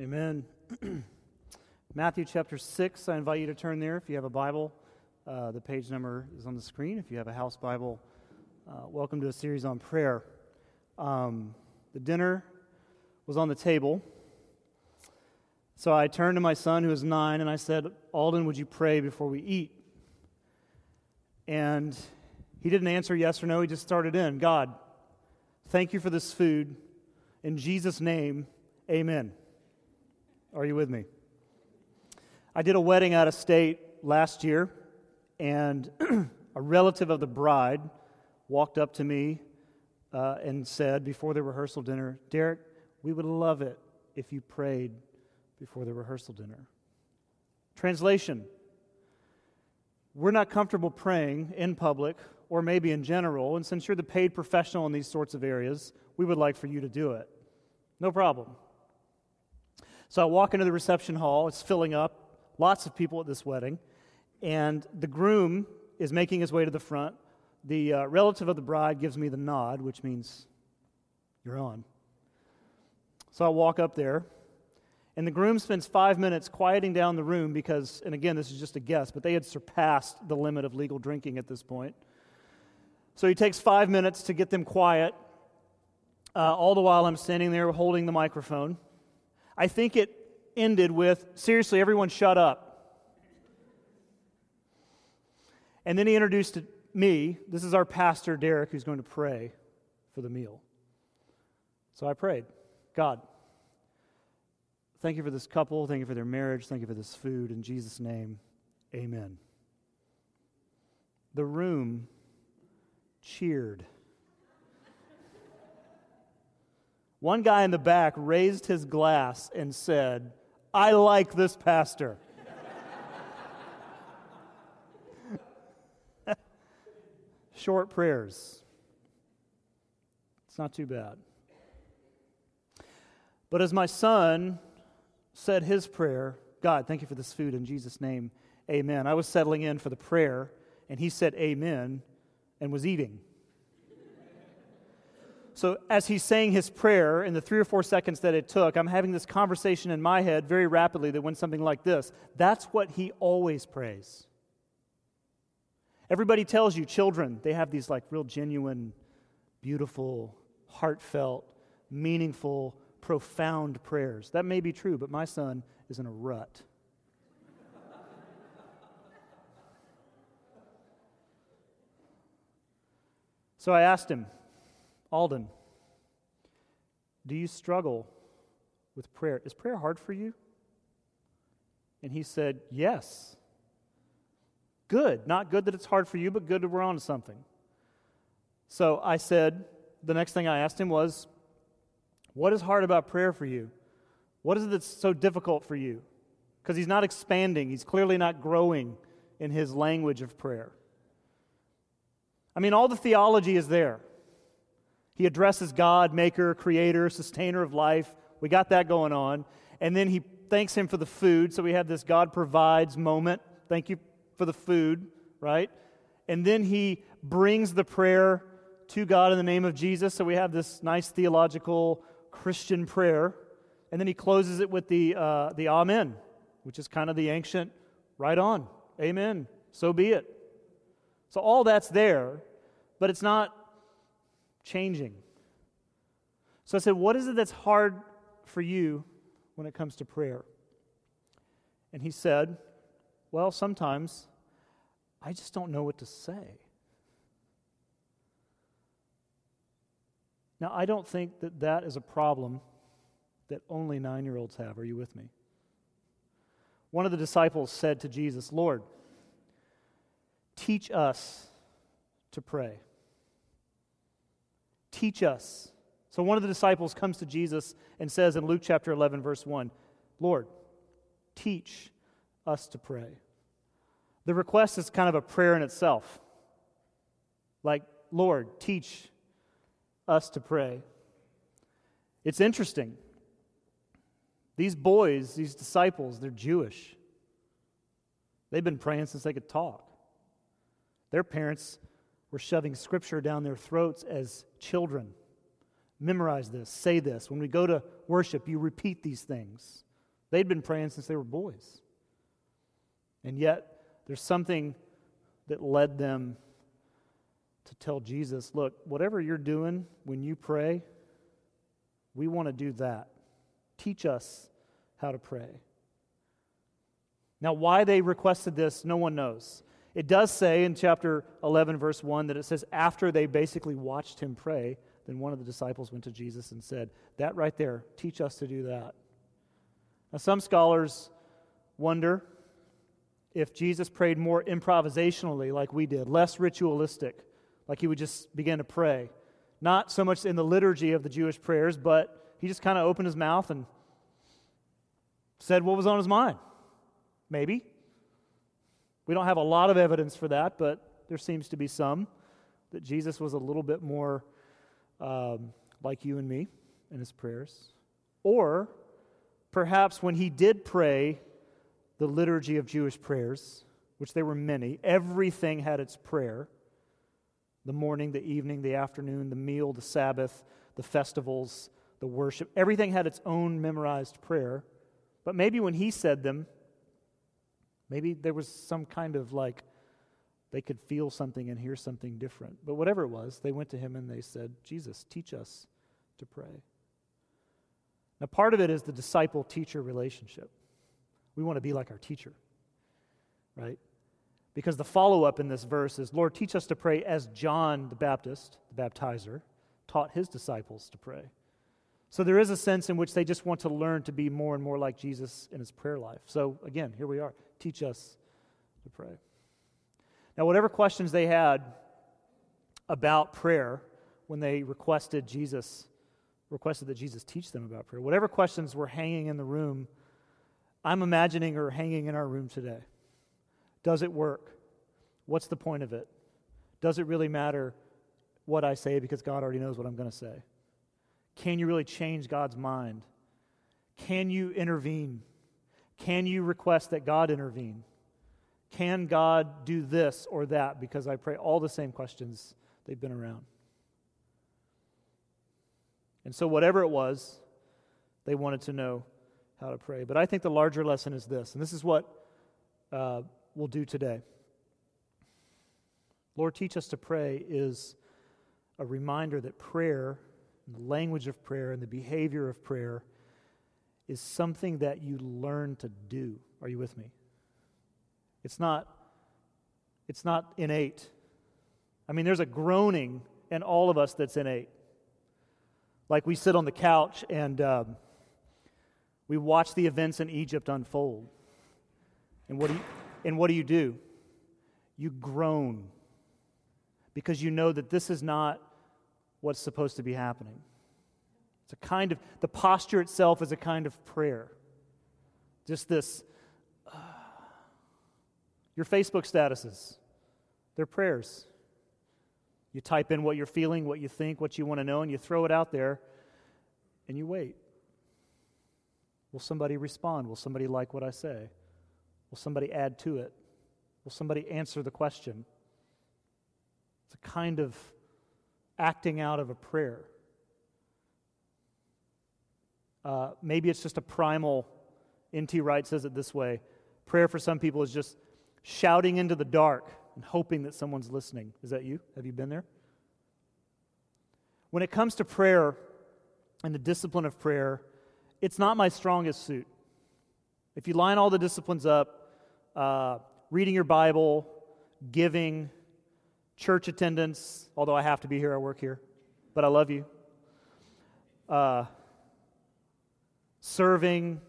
Amen. Matthew chapter 6, I invite you to turn there if you have a Bible. Uh, the page number is on the screen. If you have a house Bible, uh, welcome to a series on prayer. Um, the dinner was on the table. So I turned to my son, who is nine, and I said, Alden, would you pray before we eat? And he didn't answer yes or no. He just started in God, thank you for this food. In Jesus' name, amen. Are you with me? I did a wedding out of state last year, and a relative of the bride walked up to me uh, and said before the rehearsal dinner, Derek, we would love it if you prayed before the rehearsal dinner. Translation We're not comfortable praying in public or maybe in general, and since you're the paid professional in these sorts of areas, we would like for you to do it. No problem. So I walk into the reception hall, it's filling up, lots of people at this wedding, and the groom is making his way to the front. The uh, relative of the bride gives me the nod, which means you're on. So I walk up there, and the groom spends five minutes quieting down the room because, and again, this is just a guess, but they had surpassed the limit of legal drinking at this point. So he takes five minutes to get them quiet. Uh, all the while, I'm standing there holding the microphone. I think it ended with seriously, everyone shut up. And then he introduced me. This is our pastor, Derek, who's going to pray for the meal. So I prayed God, thank you for this couple. Thank you for their marriage. Thank you for this food. In Jesus' name, amen. The room cheered. One guy in the back raised his glass and said, I like this pastor. Short prayers. It's not too bad. But as my son said his prayer, God, thank you for this food in Jesus' name, amen. I was settling in for the prayer, and he said amen and was eating. So, as he's saying his prayer in the three or four seconds that it took, I'm having this conversation in my head very rapidly that went something like this That's what he always prays. Everybody tells you, children, they have these like real genuine, beautiful, heartfelt, meaningful, profound prayers. That may be true, but my son is in a rut. so I asked him, Alden, do you struggle with prayer? Is prayer hard for you? And he said, Yes. Good. Not good that it's hard for you, but good that we're on to something. So I said, the next thing I asked him was, What is hard about prayer for you? What is it that's so difficult for you? Because he's not expanding, he's clearly not growing in his language of prayer. I mean, all the theology is there. He addresses God, maker, creator, sustainer of life. We got that going on. And then he thanks him for the food. So we have this God provides moment. Thank you for the food, right? And then he brings the prayer to God in the name of Jesus. So we have this nice theological Christian prayer. And then he closes it with the, uh, the Amen, which is kind of the ancient right on. Amen. So be it. So all that's there, but it's not changing. So I said, What is it that's hard for you when it comes to prayer? And he said, Well, sometimes I just don't know what to say. Now, I don't think that that is a problem that only nine year olds have. Are you with me? One of the disciples said to Jesus, Lord, teach us to pray. Teach us. So one of the disciples comes to Jesus and says in Luke chapter 11, verse 1, Lord, teach us to pray. The request is kind of a prayer in itself. Like, Lord, teach us to pray. It's interesting. These boys, these disciples, they're Jewish. They've been praying since they could talk. Their parents were shoving scripture down their throats as children. memorize this, say this. When we go to worship, you repeat these things. They'd been praying since they were boys. And yet, there's something that led them to tell Jesus, look, whatever you're doing when you pray, we want to do that. Teach us how to pray. Now, why they requested this, no one knows. It does say in chapter 11, verse 1, that it says after they basically watched him pray, then one of the disciples went to Jesus and said, That right there, teach us to do that. Now, some scholars wonder if Jesus prayed more improvisationally, like we did, less ritualistic, like he would just begin to pray. Not so much in the liturgy of the Jewish prayers, but he just kind of opened his mouth and said what was on his mind. Maybe. We don't have a lot of evidence for that, but there seems to be some that Jesus was a little bit more um, like you and me in his prayers. Or perhaps when he did pray the liturgy of Jewish prayers, which there were many, everything had its prayer the morning, the evening, the afternoon, the meal, the Sabbath, the festivals, the worship. Everything had its own memorized prayer. But maybe when he said them, maybe there was some kind of like they could feel something and hear something different. But whatever it was, they went to him and they said, Jesus, teach us to pray. Now, part of it is the disciple teacher relationship. We want to be like our teacher, right? Because the follow up in this verse is, Lord, teach us to pray as John the Baptist, the baptizer, taught his disciples to pray. So there is a sense in which they just want to learn to be more and more like Jesus in his prayer life. So again, here we are. Teach us to pray. Now, whatever questions they had about prayer when they requested Jesus, requested that Jesus teach them about prayer, whatever questions were hanging in the room, I'm imagining are hanging in our room today. Does it work? What's the point of it? Does it really matter what I say because God already knows what I'm going to say? Can you really change God's mind? Can you intervene? Can you request that God intervene? Can God do this or that? Because I pray all the same questions, they've been around. And so, whatever it was, they wanted to know how to pray. But I think the larger lesson is this, and this is what uh, we'll do today. Lord, teach us to pray is a reminder that prayer, the language of prayer, and the behavior of prayer is something that you learn to do. Are you with me? It's not, it's not innate. I mean, there's a groaning in all of us that's innate. Like we sit on the couch and um, we watch the events in Egypt unfold. And what do you, and what do, you do? You groan because you know that this is not what's supposed to be happening. It's a kind of, the posture itself is a kind of prayer. Just this uh, your Facebook statuses, they're prayers. You type in what you're feeling, what you think, what you want to know, and you throw it out there, and you wait. Will somebody respond? Will somebody like what I say? Will somebody add to it? Will somebody answer the question? It's a kind of acting out of a prayer. Uh, maybe it's just a primal, N.T. Wright says it this way prayer for some people is just shouting into the dark and hoping that someone's listening. Is that you? Have you been there? When it comes to prayer and the discipline of prayer, it's not my strongest suit. If you line all the disciplines up, uh, reading your Bible, giving, church attendance, although I have to be here, I work here, but I love you, uh, serving,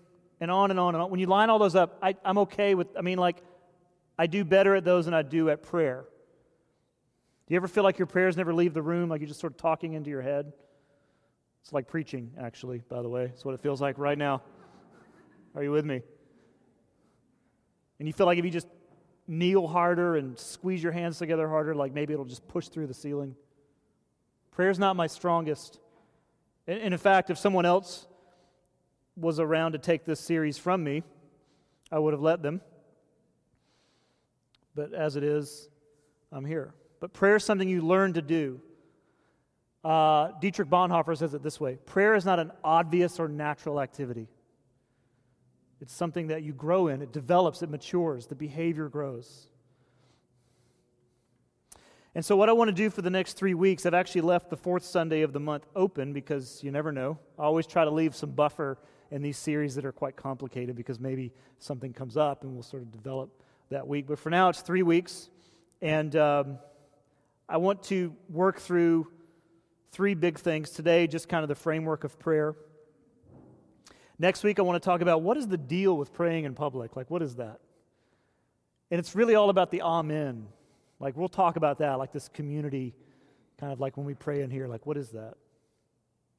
and on and on and on. When you line all those up, I, I'm okay with, I mean, like, I do better at those than I do at prayer. Do you ever feel like your prayers never leave the room, like you're just sort of talking into your head? It's like preaching, actually, by the way. It's what it feels like right now. Are you with me? And you feel like if you just kneel harder and squeeze your hands together harder, like maybe it'll just push through the ceiling. Prayer's not my strongest. And, in fact, if someone else was around to take this series from me, I would have let them but as it is, I'm here. But prayer is something you learn to do. Uh, Dietrich Bonhoeffer says it this way prayer is not an obvious or natural activity. It's something that you grow in, it develops, it matures, the behavior grows. And so, what I want to do for the next three weeks, I've actually left the fourth Sunday of the month open because you never know. I always try to leave some buffer in these series that are quite complicated because maybe something comes up and we'll sort of develop that week. But for now, it's three weeks. And um, I want to work through three big things today, just kind of the framework of prayer. Next week, I want to talk about what is the deal with praying in public? Like, what is that? And it's really all about the amen. Like, we'll talk about that, like this community, kind of like when we pray in here, like, what is that?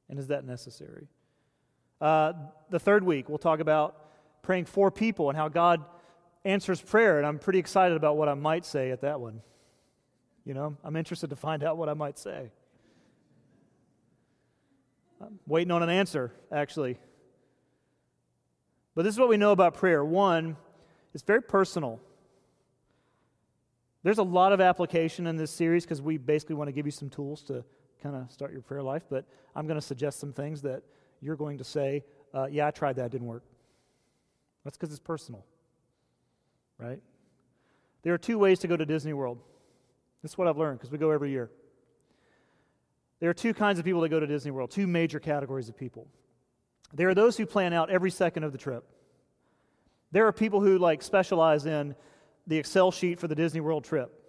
And is that necessary? Uh, the third week, we'll talk about praying for people and how God answers prayer. And I'm pretty excited about what I might say at that one. You know, I'm interested to find out what I might say. I'm waiting on an answer, actually. But this is what we know about prayer. One, it's very personal. There's a lot of application in this series because we basically want to give you some tools to kind of start your prayer life. But I'm going to suggest some things that you're going to say, uh, yeah, I tried that, didn't work. That's because it's personal, right? There are two ways to go to Disney World. This is what I've learned because we go every year. There are two kinds of people that go to Disney World, two major categories of people. There are those who plan out every second of the trip. There are people who like specialize in the Excel sheet for the Disney World trip.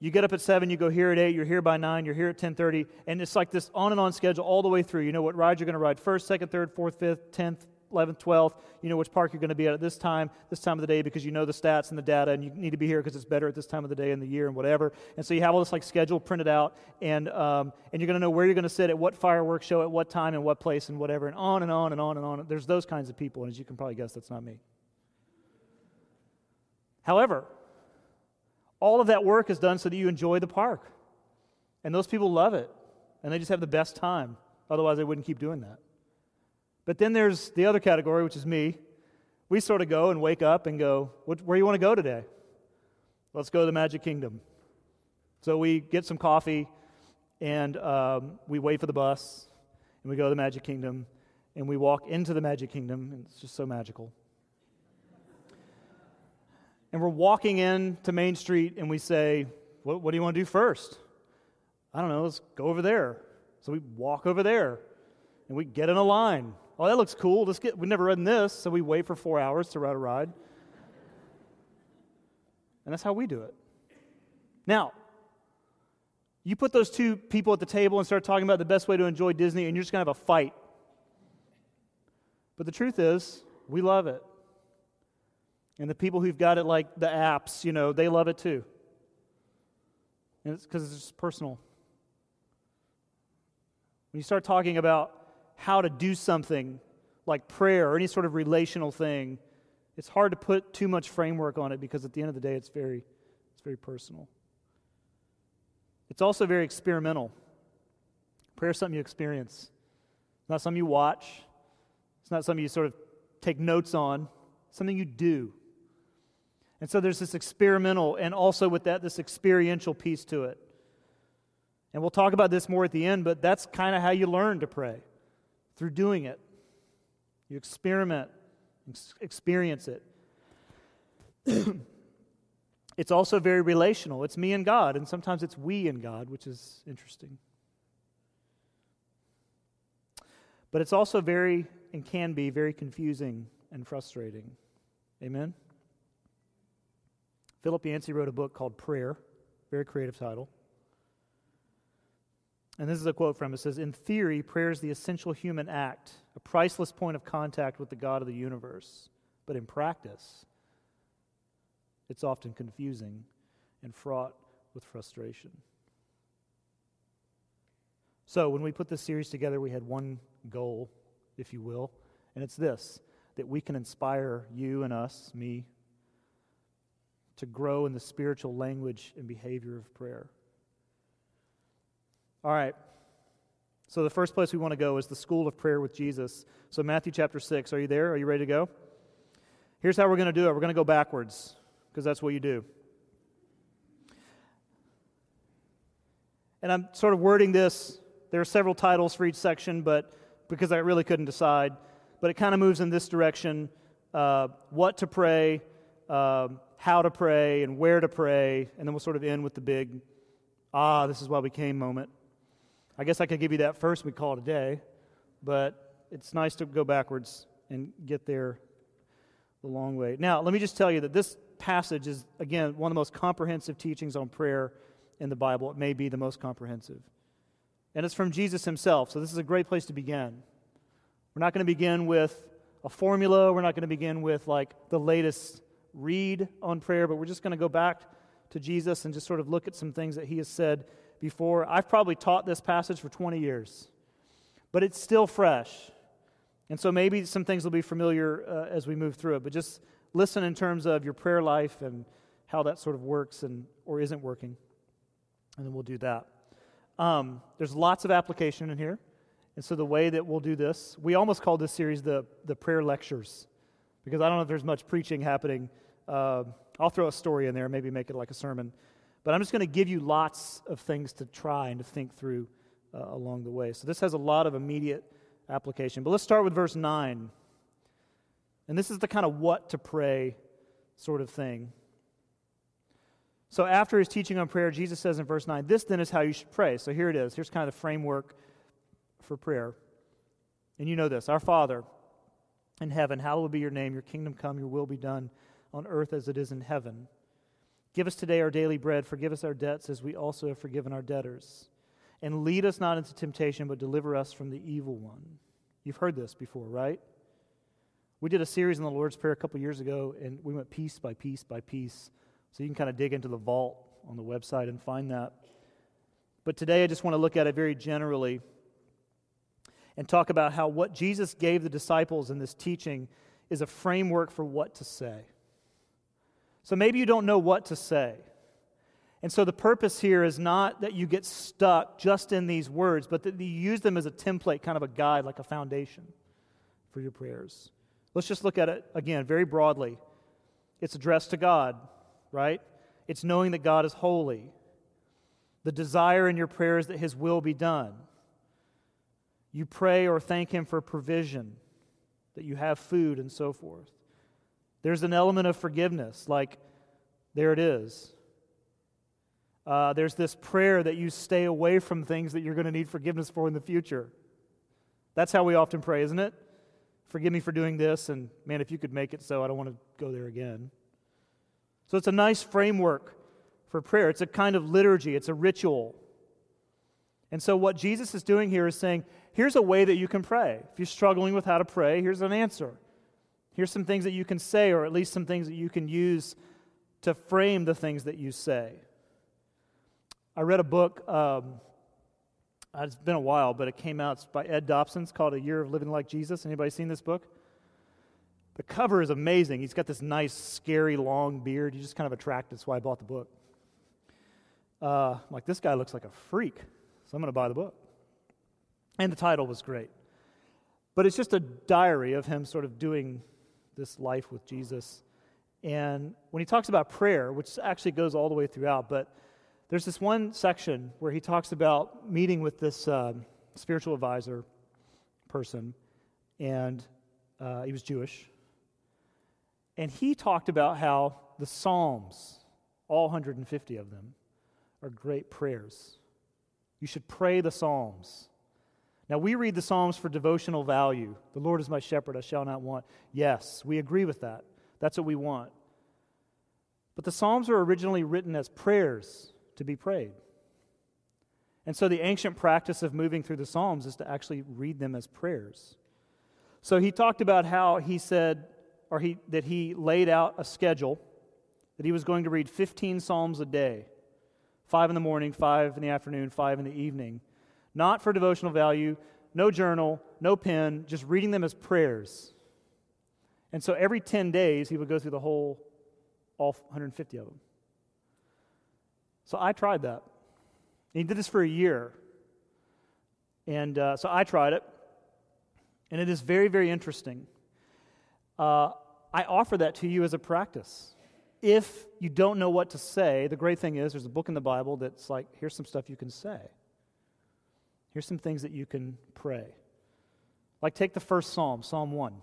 You get up at 7, you go here at 8, you're here by 9, you're here at 10:30, and it's like this on and on schedule all the way through. You know what ride you're going to ride first, second, third, fourth, fifth, 10th, 11th, 12th. You know which park you're going to be at at this time, this time of the day because you know the stats and the data and you need to be here because it's better at this time of the day and the year and whatever. And so you have all this like schedule printed out and, um, and you're going to know where you're going to sit at what fireworks show at what time and what place and whatever and on and on and on and on. There's those kinds of people. And as you can probably guess, that's not me. However, all of that work is done so that you enjoy the park. And those people love it. And they just have the best time. Otherwise, they wouldn't keep doing that. But then there's the other category, which is me. We sort of go and wake up and go, Where do you want to go today? Let's go to the Magic Kingdom. So we get some coffee and um, we wait for the bus and we go to the Magic Kingdom and we walk into the Magic Kingdom. And it's just so magical and we're walking in to Main Street and we say, what, what do you want to do first? I don't know, let's go over there. So we walk over there and we get in a line. Oh, that looks cool. Let's get, we've never ridden this, so we wait for four hours to ride a ride. And that's how we do it. Now, you put those two people at the table and start talking about the best way to enjoy Disney, and you're just going to have a fight. But the truth is, we love it. And the people who've got it like the apps, you know, they love it too. And it's because it's just personal. When you start talking about how to do something like prayer or any sort of relational thing, it's hard to put too much framework on it because at the end of the day it's very it's very personal. It's also very experimental. Prayer is something you experience. It's not something you watch. It's not something you sort of take notes on. It's something you do. And so there's this experimental and also with that, this experiential piece to it. And we'll talk about this more at the end, but that's kind of how you learn to pray through doing it. You experiment, experience it. it's also very relational. It's me and God, and sometimes it's we and God, which is interesting. But it's also very, and can be, very confusing and frustrating. Amen? Philip Yancey wrote a book called Prayer, very creative title. And this is a quote from it. It says, In theory, prayer is the essential human act, a priceless point of contact with the God of the universe. But in practice, it's often confusing and fraught with frustration. So, when we put this series together, we had one goal, if you will, and it's this that we can inspire you and us, me, to grow in the spiritual language and behavior of prayer. All right. So, the first place we want to go is the school of prayer with Jesus. So, Matthew chapter 6. Are you there? Are you ready to go? Here's how we're going to do it we're going to go backwards, because that's what you do. And I'm sort of wording this There are several titles for each section, but because I really couldn't decide. But it kind of moves in this direction uh, what to pray, uh, how to pray, and where to pray. And then we'll sort of end with the big, ah, this is why we came moment. I guess I could give you that first, we call it a day. But it's nice to go backwards and get there the long way. Now, let me just tell you that this passage is, again, one of the most comprehensive teachings on prayer in the Bible. It may be the most comprehensive. And it's from Jesus himself, so this is a great place to begin. We're not going to begin with a formula, we're not going to begin with like the latest read on prayer, but we're just going to go back to Jesus and just sort of look at some things that he has said before. I've probably taught this passage for 20 years, but it's still fresh. And so maybe some things will be familiar uh, as we move through it, but just listen in terms of your prayer life and how that sort of works and or isn't working. And then we'll do that. Um, there's lots of application in here. And so the way that we'll do this, we almost called this series the, the prayer lectures because I don't know if there's much preaching happening. Uh, I'll throw a story in there, maybe make it like a sermon. But I'm just going to give you lots of things to try and to think through uh, along the way. So this has a lot of immediate application. But let's start with verse 9. And this is the kind of what to pray sort of thing. So after his teaching on prayer, Jesus says in verse 9, This then is how you should pray. So here it is. Here's kind of the framework for prayer. And you know this Our Father in heaven, hallowed be your name, your kingdom come, your will be done on earth as it is in heaven. Give us today our daily bread. Forgive us our debts as we also have forgiven our debtors. And lead us not into temptation, but deliver us from the evil one. You've heard this before, right? We did a series on the Lord's Prayer a couple years ago, and we went piece by piece by piece. So you can kind of dig into the vault on the website and find that. But today I just want to look at it very generally and talk about how what Jesus gave the disciples in this teaching is a framework for what to say. So maybe you don't know what to say. And so the purpose here is not that you get stuck just in these words, but that you use them as a template, kind of a guide, like a foundation for your prayers. Let's just look at it again very broadly. It's addressed to God, right? It's knowing that God is holy. The desire in your prayers that His will be done. You pray or thank Him for provision, that you have food and so forth. There's an element of forgiveness, like, there it is. Uh, there's this prayer that you stay away from things that you're going to need forgiveness for in the future. That's how we often pray, isn't it? Forgive me for doing this, and man, if you could make it so, I don't want to go there again. So it's a nice framework for prayer. It's a kind of liturgy, it's a ritual. And so, what Jesus is doing here is saying, here's a way that you can pray. If you're struggling with how to pray, here's an answer. Here's some things that you can say, or at least some things that you can use to frame the things that you say. I read a book, um, uh, it's been a while, but it came out it's by Ed Dobson. It's called A Year of Living Like Jesus. Anybody seen this book? The cover is amazing. He's got this nice, scary, long beard. He's just kind of attracted. That's why I bought the book. Uh, I'm like, this guy looks like a freak, so I'm going to buy the book. And the title was great. But it's just a diary of him sort of doing this life with Jesus. And when he talks about prayer, which actually goes all the way throughout, but there's this one section where he talks about meeting with this uh, spiritual advisor person, and uh, he was Jewish. And he talked about how the Psalms, all 150 of them, are great prayers. You should pray the Psalms. Now, we read the Psalms for devotional value. The Lord is my shepherd, I shall not want. Yes, we agree with that. That's what we want. But the Psalms were originally written as prayers to be prayed. And so the ancient practice of moving through the Psalms is to actually read them as prayers. So he talked about how he said, or he, that he laid out a schedule that he was going to read 15 Psalms a day five in the morning, five in the afternoon, five in the evening. Not for devotional value, no journal, no pen, just reading them as prayers. And so every 10 days, he would go through the whole, all 150 of them. So I tried that. And he did this for a year. And uh, so I tried it. And it is very, very interesting. Uh, I offer that to you as a practice. If you don't know what to say, the great thing is there's a book in the Bible that's like, here's some stuff you can say. Here's some things that you can pray. Like, take the first psalm, Psalm 1.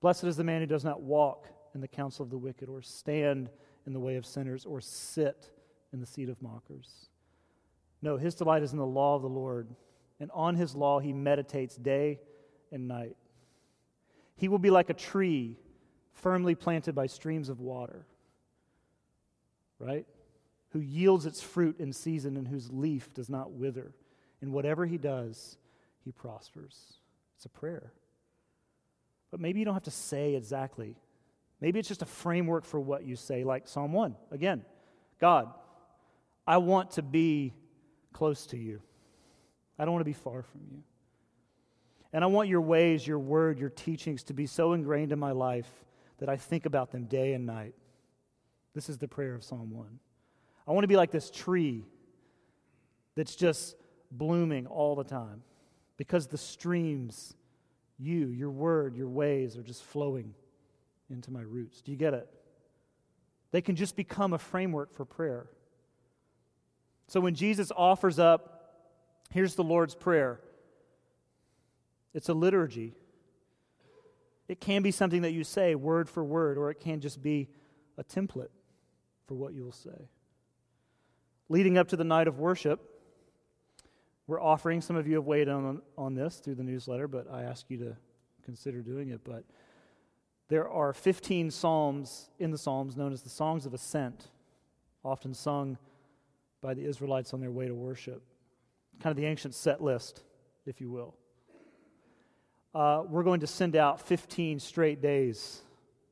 Blessed is the man who does not walk in the counsel of the wicked, or stand in the way of sinners, or sit in the seat of mockers. No, his delight is in the law of the Lord, and on his law he meditates day and night. He will be like a tree firmly planted by streams of water, right? Who yields its fruit in season and whose leaf does not wither. And whatever he does, he prospers. It's a prayer. But maybe you don't have to say exactly. Maybe it's just a framework for what you say, like Psalm 1. Again, God, I want to be close to you. I don't want to be far from you. And I want your ways, your word, your teachings to be so ingrained in my life that I think about them day and night. This is the prayer of Psalm 1. I want to be like this tree that's just blooming all the time because the streams, you, your word, your ways are just flowing into my roots. Do you get it? They can just become a framework for prayer. So when Jesus offers up, here's the Lord's Prayer it's a liturgy. It can be something that you say word for word, or it can just be a template for what you will say. Leading up to the night of worship, we're offering, some of you have weighed on, on this through the newsletter, but I ask you to consider doing it. But there are 15 psalms in the Psalms known as the Songs of Ascent, often sung by the Israelites on their way to worship. Kind of the ancient set list, if you will. Uh, we're going to send out 15 straight days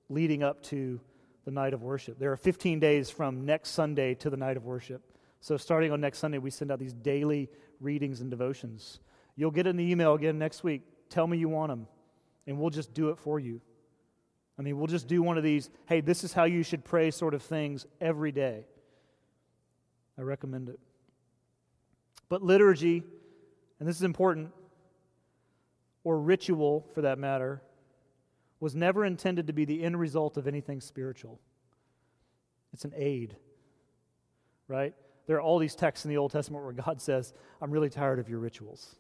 leading up to the night of worship. There are 15 days from next Sunday to the night of worship. So, starting on next Sunday, we send out these daily readings and devotions. You'll get an email again next week. Tell me you want them, and we'll just do it for you. I mean, we'll just do one of these, hey, this is how you should pray sort of things every day. I recommend it. But liturgy, and this is important, or ritual for that matter, was never intended to be the end result of anything spiritual. It's an aid, right? There are all these texts in the Old Testament where God says, I'm really tired of your rituals.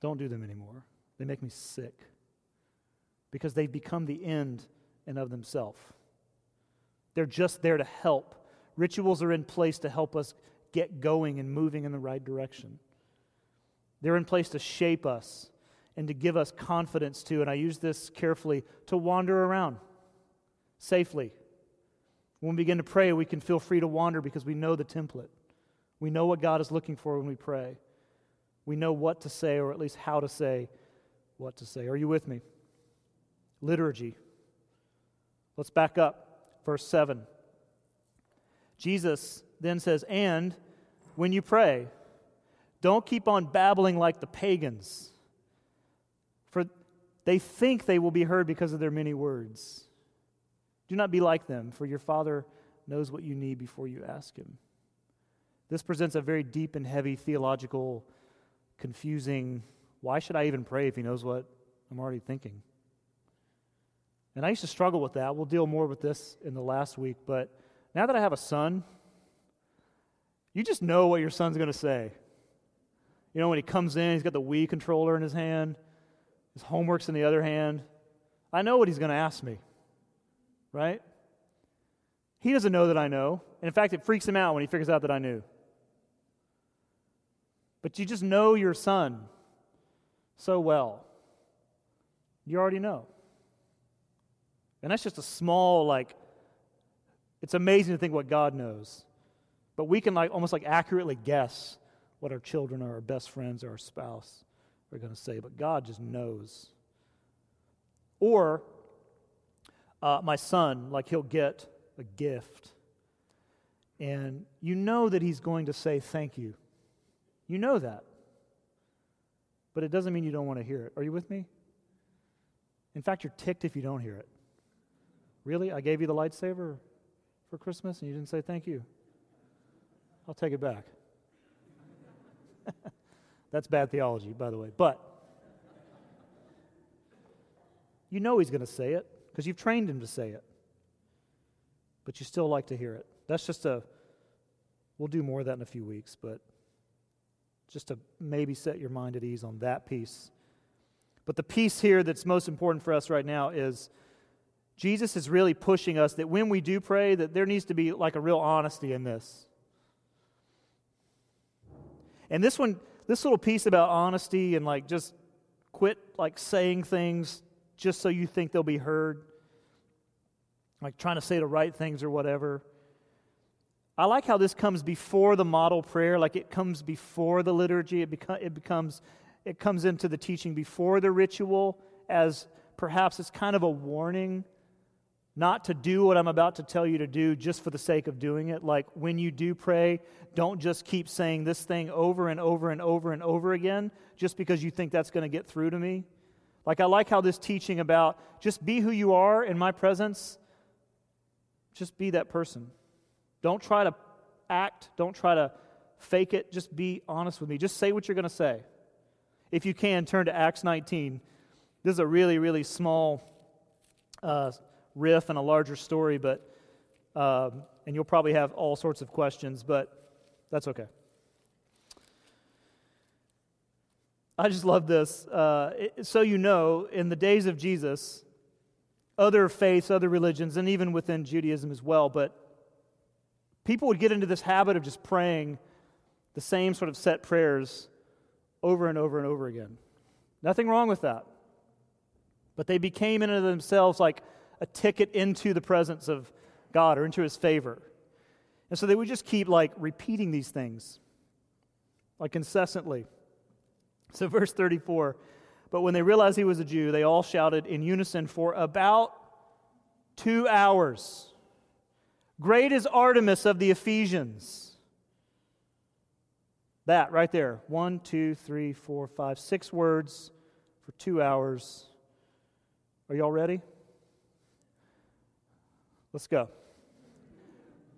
Don't do them anymore. They make me sick because they've become the end and of themselves. They're just there to help. Rituals are in place to help us get going and moving in the right direction. They're in place to shape us and to give us confidence to, and I use this carefully, to wander around safely when we begin to pray, we can feel free to wander because we know the template. We know what God is looking for when we pray. We know what to say, or at least how to say what to say. Are you with me? Liturgy. Let's back up. Verse 7. Jesus then says, And when you pray, don't keep on babbling like the pagans, for they think they will be heard because of their many words. Do not be like them, for your Father knows what you need before you ask Him. This presents a very deep and heavy theological, confusing why should I even pray if He knows what I'm already thinking? And I used to struggle with that. We'll deal more with this in the last week, but now that I have a son, you just know what your son's going to say. You know, when he comes in, he's got the Wii controller in his hand, his homework's in the other hand. I know what he's going to ask me right? He doesn't know that I know. And in fact, it freaks him out when he figures out that I knew. But you just know your son so well. You already know. And that's just a small, like, it's amazing to think what God knows. But we can, like, almost like accurately guess what our children or our best friends or our spouse are going to say. But God just knows. Or uh, my son, like he'll get a gift. And you know that he's going to say thank you. You know that. But it doesn't mean you don't want to hear it. Are you with me? In fact, you're ticked if you don't hear it. Really? I gave you the lightsaber for Christmas and you didn't say thank you? I'll take it back. That's bad theology, by the way. But you know he's going to say it because you've trained him to say it. But you still like to hear it. That's just a, we'll do more of that in a few weeks, but just to maybe set your mind at ease on that piece. But the piece here that's most important for us right now is Jesus is really pushing us that when we do pray that there needs to be like a real honesty in this. And this one this little piece about honesty and like just quit like saying things just so you think they'll be heard like trying to say the right things or whatever. I like how this comes before the model prayer, like it comes before the liturgy. It, beco- it becomes, it comes into the teaching before the ritual, as perhaps it's kind of a warning not to do what I'm about to tell you to do just for the sake of doing it. Like when you do pray, don't just keep saying this thing over and over and over and over again just because you think that's going to get through to me. Like I like how this teaching about just be who you are in my presence, just be that person. Don't try to act, don't try to fake it, just be honest with me. Just say what you're going to say. If you can, turn to Acts 19. This is a really, really small uh, riff and a larger story, but um, and you'll probably have all sorts of questions, but that's okay. I just love this. Uh, so you know, in the days of Jesus, other faiths, other religions, and even within Judaism as well, but people would get into this habit of just praying the same sort of set prayers over and over and over again. Nothing wrong with that. But they became into themselves like a ticket into the presence of God or into his favor. And so they would just keep like repeating these things, like incessantly. So, verse 34 But when they realized he was a Jew, they all shouted in unison for about two hours Great is Artemis of the Ephesians. That right there. One, two, three, four, five, six words for two hours. Are y'all ready? Let's go.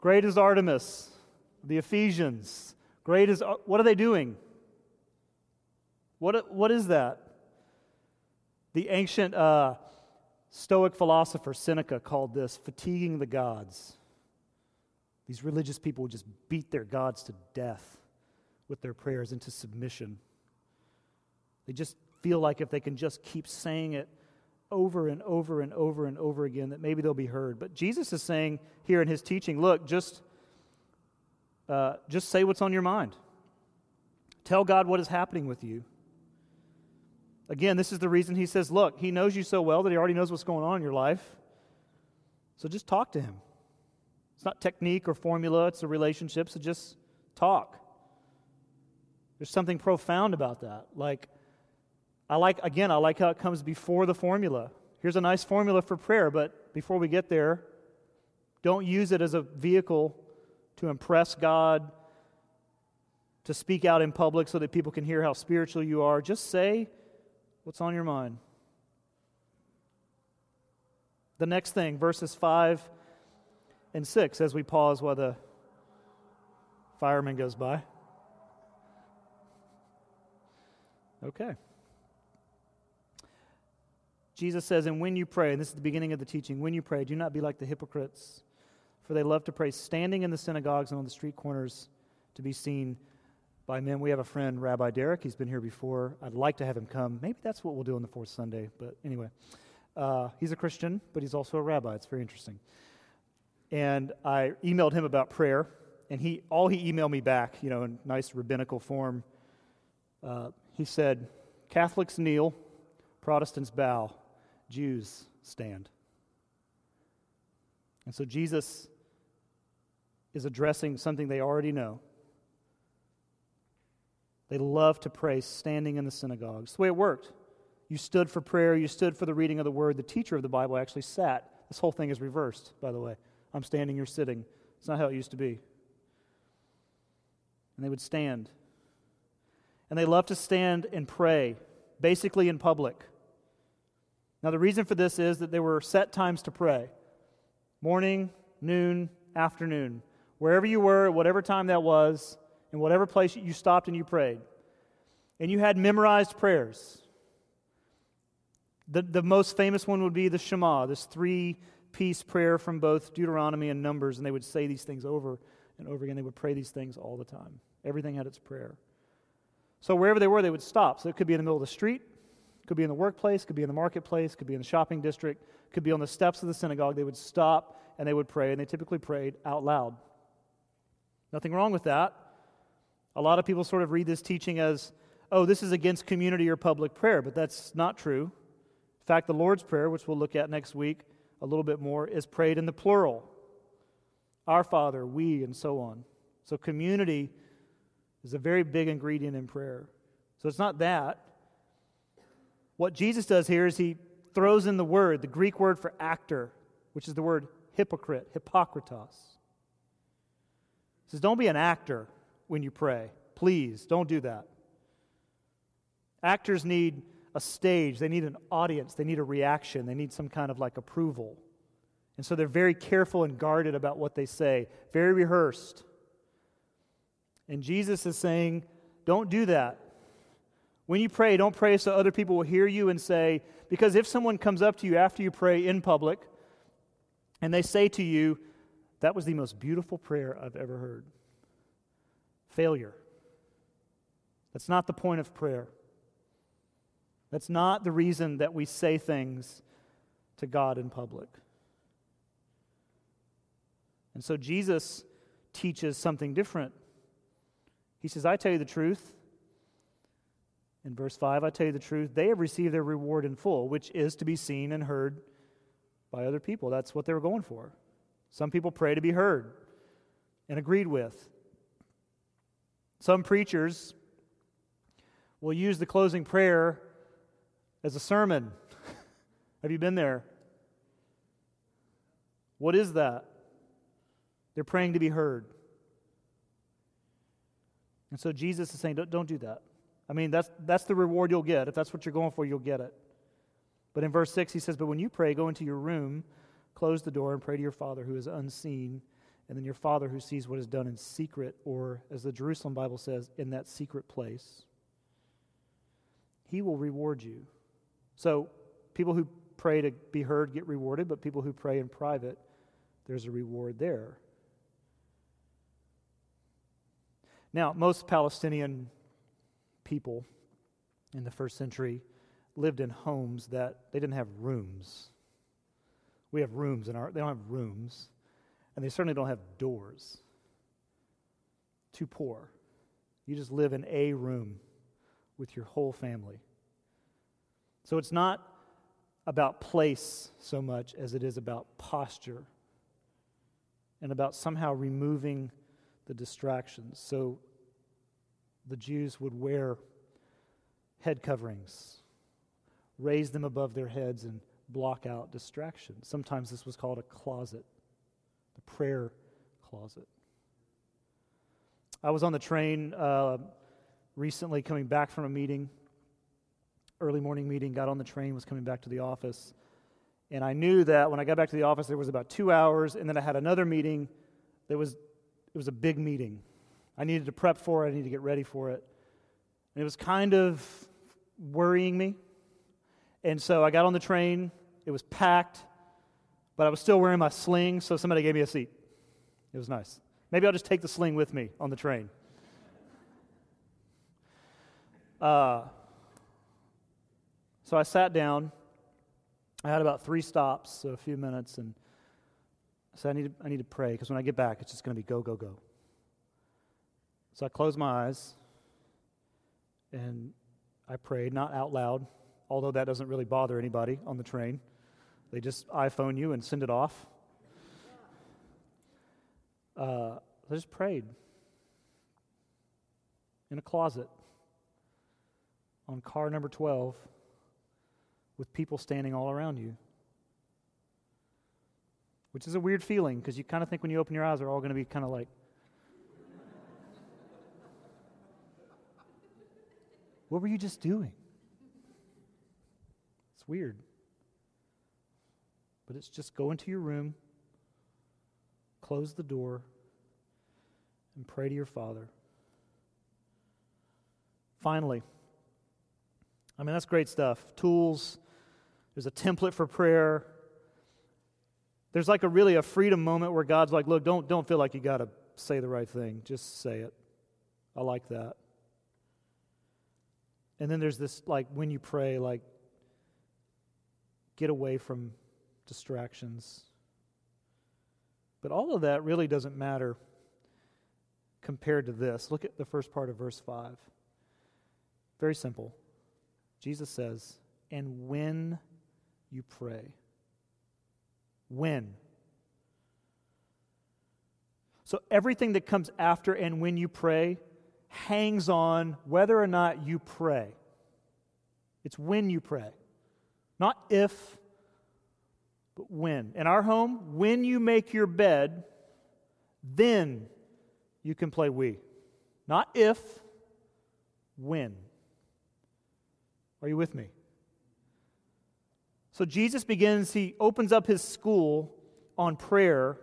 Great is Artemis, the Ephesians. Great is, what are they doing? What, what is that? The ancient uh, Stoic philosopher Seneca called this fatiguing the gods. These religious people would just beat their gods to death with their prayers into submission. They just feel like if they can just keep saying it over and over and over and over again that maybe they'll be heard. But Jesus is saying here in his teaching, look, just, uh, just say what's on your mind. Tell God what is happening with you. Again, this is the reason he says, look, he knows you so well that he already knows what's going on in your life. So just talk to him. It's not technique or formula, it's a relationship, so just talk. There's something profound about that. Like, I like, again, I like how it comes before the formula. Here's a nice formula for prayer, but before we get there, don't use it as a vehicle to impress God, to speak out in public so that people can hear how spiritual you are. Just say what's on your mind. The next thing, verses 5 and 6, as we pause while the fireman goes by. Okay. Jesus says, And when you pray, and this is the beginning of the teaching, when you pray, do not be like the hypocrites, for they love to pray standing in the synagogues and on the street corners to be seen by men. We have a friend, Rabbi Derek. He's been here before. I'd like to have him come. Maybe that's what we'll do on the fourth Sunday. But anyway, uh, he's a Christian, but he's also a rabbi. It's very interesting. And I emailed him about prayer, and he all he emailed me back, you know, in nice rabbinical form. Uh, he said, "Catholics kneel, Protestants bow." Jews stand. And so Jesus is addressing something they already know. They loved to pray standing in the synagogues. the way it worked. You stood for prayer, you stood for the reading of the word. The teacher of the Bible actually sat. This whole thing is reversed, by the way. I'm standing, you're sitting. It's not how it used to be. And they would stand. And they loved to stand and pray, basically in public. Now, the reason for this is that there were set times to pray morning, noon, afternoon. Wherever you were, at whatever time that was, in whatever place you stopped and you prayed. And you had memorized prayers. The, the most famous one would be the Shema, this three piece prayer from both Deuteronomy and Numbers. And they would say these things over and over again. They would pray these things all the time. Everything had its prayer. So wherever they were, they would stop. So it could be in the middle of the street, could be in the workplace, could be in the marketplace, could be in the shopping district, could be on the steps of the synagogue. They would stop and they would pray, and they typically prayed out loud. Nothing wrong with that. A lot of people sort of read this teaching as, oh, this is against community or public prayer, but that's not true. In fact, the Lord's Prayer, which we'll look at next week a little bit more, is prayed in the plural Our Father, we, and so on. So, community is a very big ingredient in prayer. So, it's not that. What Jesus does here is he throws in the word, the Greek word for actor, which is the word hypocrite, hypocritos. He says, Don't be an actor when you pray. Please, don't do that. Actors need a stage, they need an audience, they need a reaction, they need some kind of like approval. And so they're very careful and guarded about what they say, very rehearsed. And Jesus is saying, don't do that. When you pray, don't pray so other people will hear you and say, because if someone comes up to you after you pray in public and they say to you, that was the most beautiful prayer I've ever heard, failure. That's not the point of prayer. That's not the reason that we say things to God in public. And so Jesus teaches something different. He says, I tell you the truth. In verse 5, I tell you the truth, they have received their reward in full, which is to be seen and heard by other people. That's what they were going for. Some people pray to be heard and agreed with. Some preachers will use the closing prayer as a sermon. Have you been there? What is that? They're praying to be heard. And so Jesus is saying, don't, don't do that. I mean, that's, that's the reward you'll get. If that's what you're going for, you'll get it. But in verse 6, he says, But when you pray, go into your room, close the door, and pray to your Father who is unseen, and then your Father who sees what is done in secret, or as the Jerusalem Bible says, in that secret place. He will reward you. So, people who pray to be heard get rewarded, but people who pray in private, there's a reward there. Now, most Palestinian people in the first century lived in homes that they didn't have rooms. We have rooms in our, they don't have rooms, and they certainly don't have doors. Too poor. You just live in a room with your whole family. So it's not about place so much as it is about posture and about somehow removing the distractions. So the Jews would wear head coverings, raise them above their heads, and block out distractions. Sometimes this was called a closet, the prayer closet. I was on the train uh, recently coming back from a meeting, early morning meeting, got on the train, was coming back to the office. And I knew that when I got back to the office, there was about two hours, and then I had another meeting. That was, it was a big meeting. I needed to prep for it, I needed to get ready for it. And it was kind of worrying me. And so I got on the train, it was packed, but I was still wearing my sling, so somebody gave me a seat. It was nice. Maybe I'll just take the sling with me on the train. Uh, so I sat down. I had about three stops, so a few minutes, and I said, I need to, I need to pray because when I get back, it's just going to be go, go, go. So I closed my eyes and I prayed, not out loud, although that doesn't really bother anybody on the train. They just iPhone you and send it off. Uh, I just prayed in a closet on car number 12 with people standing all around you. Which is a weird feeling because you kind of think when you open your eyes, they're all going to be kind of like, What were you just doing? It's weird. But it's just go into your room, close the door, and pray to your Father. Finally, I mean, that's great stuff. Tools, there's a template for prayer. There's like a really a freedom moment where God's like, look, don't, don't feel like you got to say the right thing. Just say it. I like that. And then there's this, like, when you pray, like, get away from distractions. But all of that really doesn't matter compared to this. Look at the first part of verse 5. Very simple. Jesus says, And when you pray, when? So everything that comes after and when you pray hangs on whether or not you pray. It's when you pray, not if, but when. In our home, when you make your bed, then you can play Wii. Not if, when. Are you with me? So Jesus begins, he opens up his school on prayer,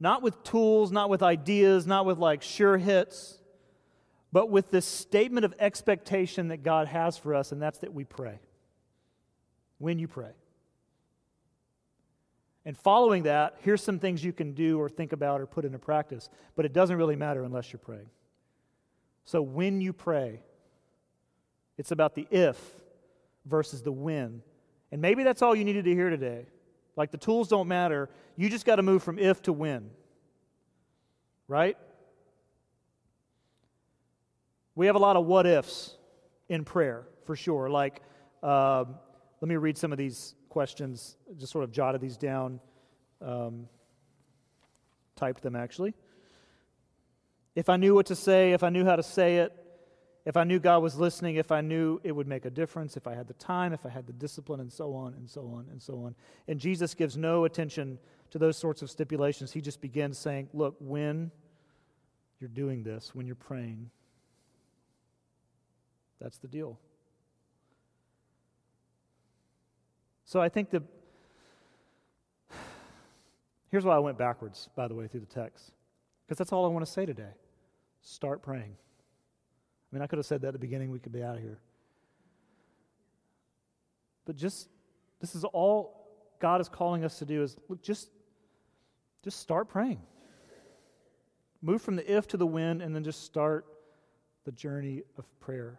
not with tools, not with ideas, not with like sure hits, but with this statement of expectation that God has for us, and that's that we pray. When you pray. And following that, here's some things you can do or think about or put into practice. But it doesn't really matter unless you're praying. So when you pray, it's about the if versus the when. And maybe that's all you needed to hear today. Like the tools don't matter. You just got to move from if to when. Right? We have a lot of what ifs in prayer, for sure. Like, um, let me read some of these questions, just sort of jotted these down, um, typed them actually. If I knew what to say, if I knew how to say it, if I knew God was listening, if I knew it would make a difference, if I had the time, if I had the discipline, and so on, and so on, and so on. And Jesus gives no attention to those sorts of stipulations. He just begins saying, Look, when you're doing this, when you're praying, that's the deal. So I think the. Here's why I went backwards, by the way, through the text. Because that's all I want to say today. Start praying. I mean, I could have said that at the beginning, we could be out of here. But just, this is all God is calling us to do is look, just, just start praying. Move from the if to the when, and then just start the journey of prayer.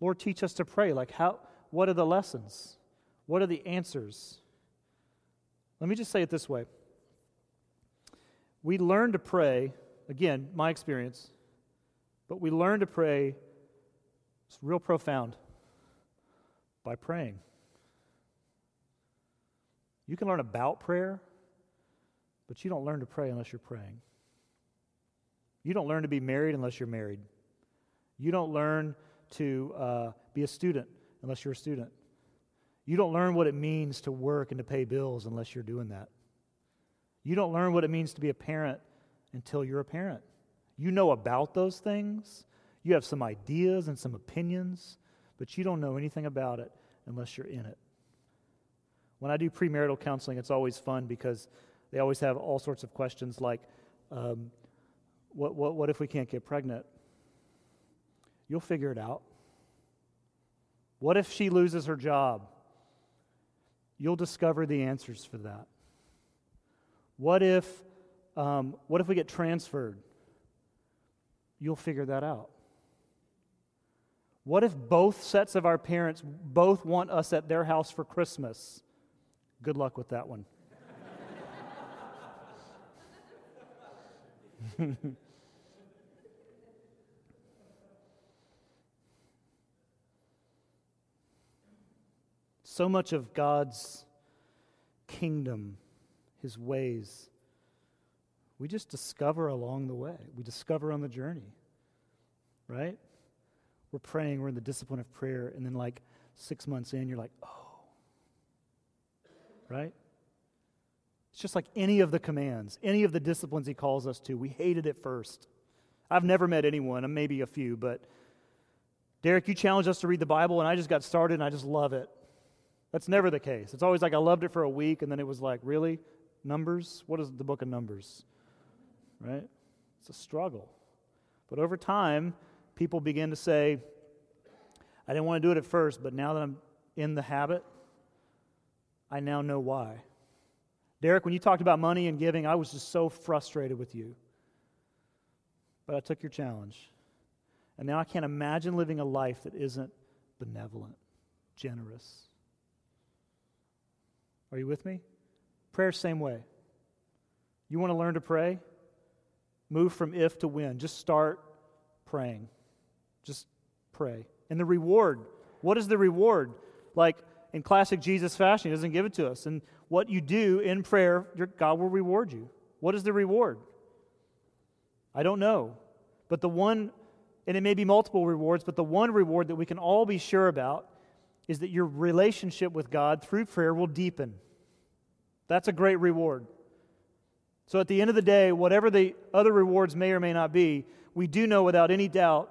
Lord, teach us to pray. Like, how, what are the lessons? What are the answers? Let me just say it this way. We learn to pray, again, my experience, but we learn to pray, it's real profound, by praying. You can learn about prayer, but you don't learn to pray unless you're praying. You don't learn to be married unless you're married. You don't learn to uh, be a student unless you're a student. You don't learn what it means to work and to pay bills unless you're doing that. You don't learn what it means to be a parent until you're a parent. You know about those things, you have some ideas and some opinions, but you don't know anything about it unless you're in it. When I do premarital counseling, it's always fun because they always have all sorts of questions like, um, what, what, what if we can't get pregnant? You'll figure it out. What if she loses her job? You'll discover the answers for that. What if, um, what if we get transferred? You'll figure that out. What if both sets of our parents both want us at their house for Christmas? Good luck with that one. So much of God's kingdom, his ways, we just discover along the way. We discover on the journey, right? We're praying, we're in the discipline of prayer, and then like six months in, you're like, oh, right? It's just like any of the commands, any of the disciplines he calls us to. We hated it first. I've never met anyone, maybe a few, but Derek, you challenged us to read the Bible, and I just got started and I just love it. That's never the case. It's always like I loved it for a week and then it was like, really? Numbers? What is the book of Numbers? Right? It's a struggle. But over time, people begin to say, I didn't want to do it at first, but now that I'm in the habit, I now know why. Derek, when you talked about money and giving, I was just so frustrated with you. But I took your challenge. And now I can't imagine living a life that isn't benevolent, generous. Are you with me? Prayer, same way. You want to learn to pray? Move from if to when. Just start praying. Just pray. And the reward what is the reward? Like in classic Jesus fashion, he doesn't give it to us. And what you do in prayer, God will reward you. What is the reward? I don't know. But the one, and it may be multiple rewards, but the one reward that we can all be sure about is that your relationship with God through prayer will deepen. That's a great reward. So at the end of the day, whatever the other rewards may or may not be, we do know without any doubt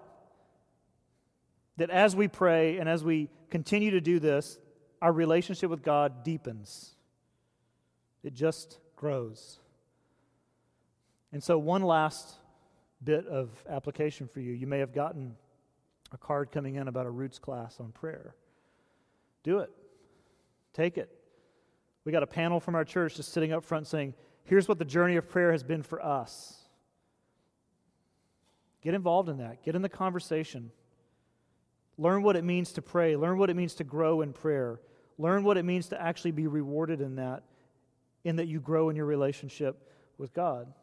that as we pray and as we continue to do this, our relationship with God deepens. It just grows. And so, one last bit of application for you. You may have gotten a card coming in about a roots class on prayer. Do it, take it. We got a panel from our church just sitting up front saying, Here's what the journey of prayer has been for us. Get involved in that, get in the conversation. Learn what it means to pray. Learn what it means to grow in prayer. Learn what it means to actually be rewarded in that, in that you grow in your relationship with God.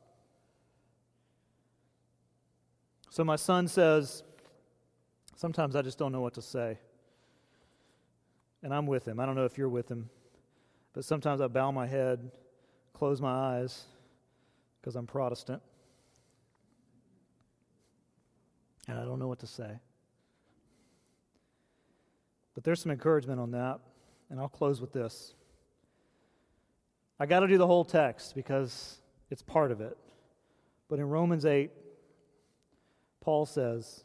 So my son says, Sometimes I just don't know what to say. And I'm with him. I don't know if you're with him. But sometimes I bow my head, close my eyes, because I'm Protestant. And I don't know what to say. But there's some encouragement on that, and I'll close with this. I got to do the whole text because it's part of it. But in Romans 8, Paul says,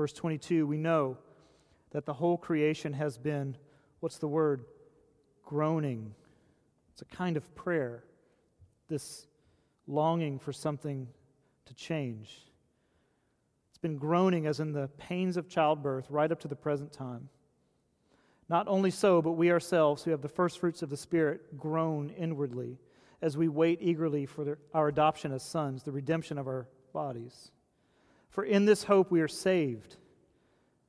Verse 22 we know that the whole creation has been, what's the word? Groaning. It's a kind of prayer, this longing for something to change It's been groaning as in the pains of childbirth right up to the present time. Not only so, but we ourselves, who have the first fruits of the Spirit, groan inwardly as we wait eagerly for our adoption as sons, the redemption of our bodies. For in this hope we are saved.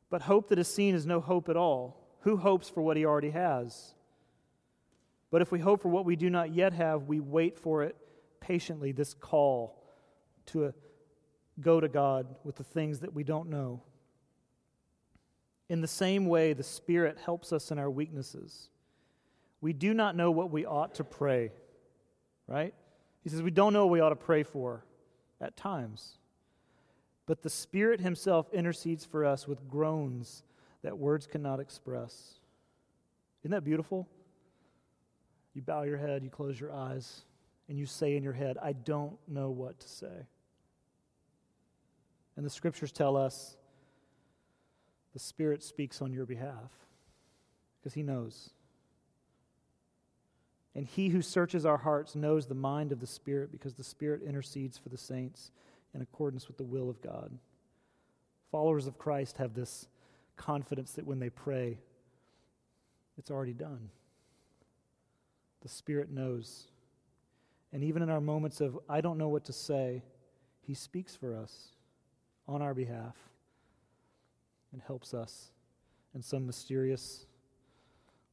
But hope that is seen is no hope at all. Who hopes for what he already has? But if we hope for what we do not yet have, we wait for it patiently, this call to a go to God with the things that we don't know. In the same way, the Spirit helps us in our weaknesses. We do not know what we ought to pray, right? He says we don't know what we ought to pray for at times. But the Spirit Himself intercedes for us with groans that words cannot express. Isn't that beautiful? You bow your head, you close your eyes, and you say in your head, I don't know what to say. And the scriptures tell us the Spirit speaks on your behalf because He knows. And He who searches our hearts knows the mind of the Spirit because the Spirit intercedes for the saints in accordance with the will of God. Followers of Christ have this confidence that when they pray, it's already done. The Spirit knows. And even in our moments of, I don't know what to say, He speaks for us on our behalf and helps us in some mysterious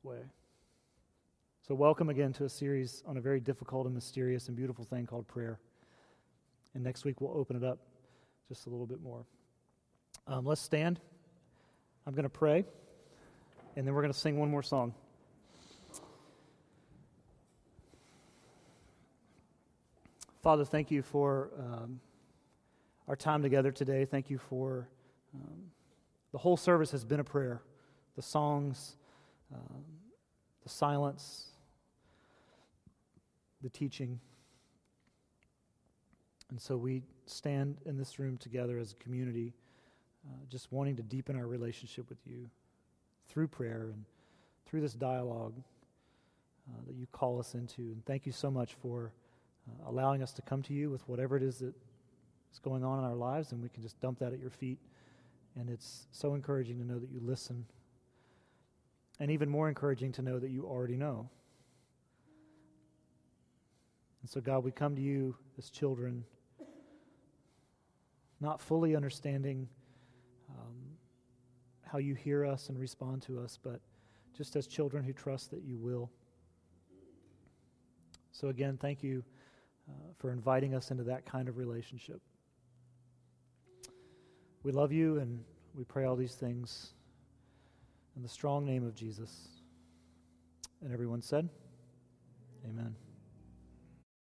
way. So, welcome again to a series on a very difficult and mysterious and beautiful thing called prayer. And next week we'll open it up just a little bit more. Um, let's stand. I'm going to pray, and then we're going to sing one more song. Father, thank you for. Um, our time together today. Thank you for um, the whole service has been a prayer. The songs, um, the silence, the teaching. And so we stand in this room together as a community, uh, just wanting to deepen our relationship with you through prayer and through this dialogue uh, that you call us into. And thank you so much for uh, allowing us to come to you with whatever it is that is going on in our lives, and we can just dump that at your feet. And it's so encouraging to know that you listen, and even more encouraging to know that you already know. And so, God, we come to you as children, not fully understanding um, how you hear us and respond to us, but just as children who trust that you will. So, again, thank you uh, for inviting us into that kind of relationship. We love you and we pray all these things in the strong name of Jesus. And everyone said, Amen.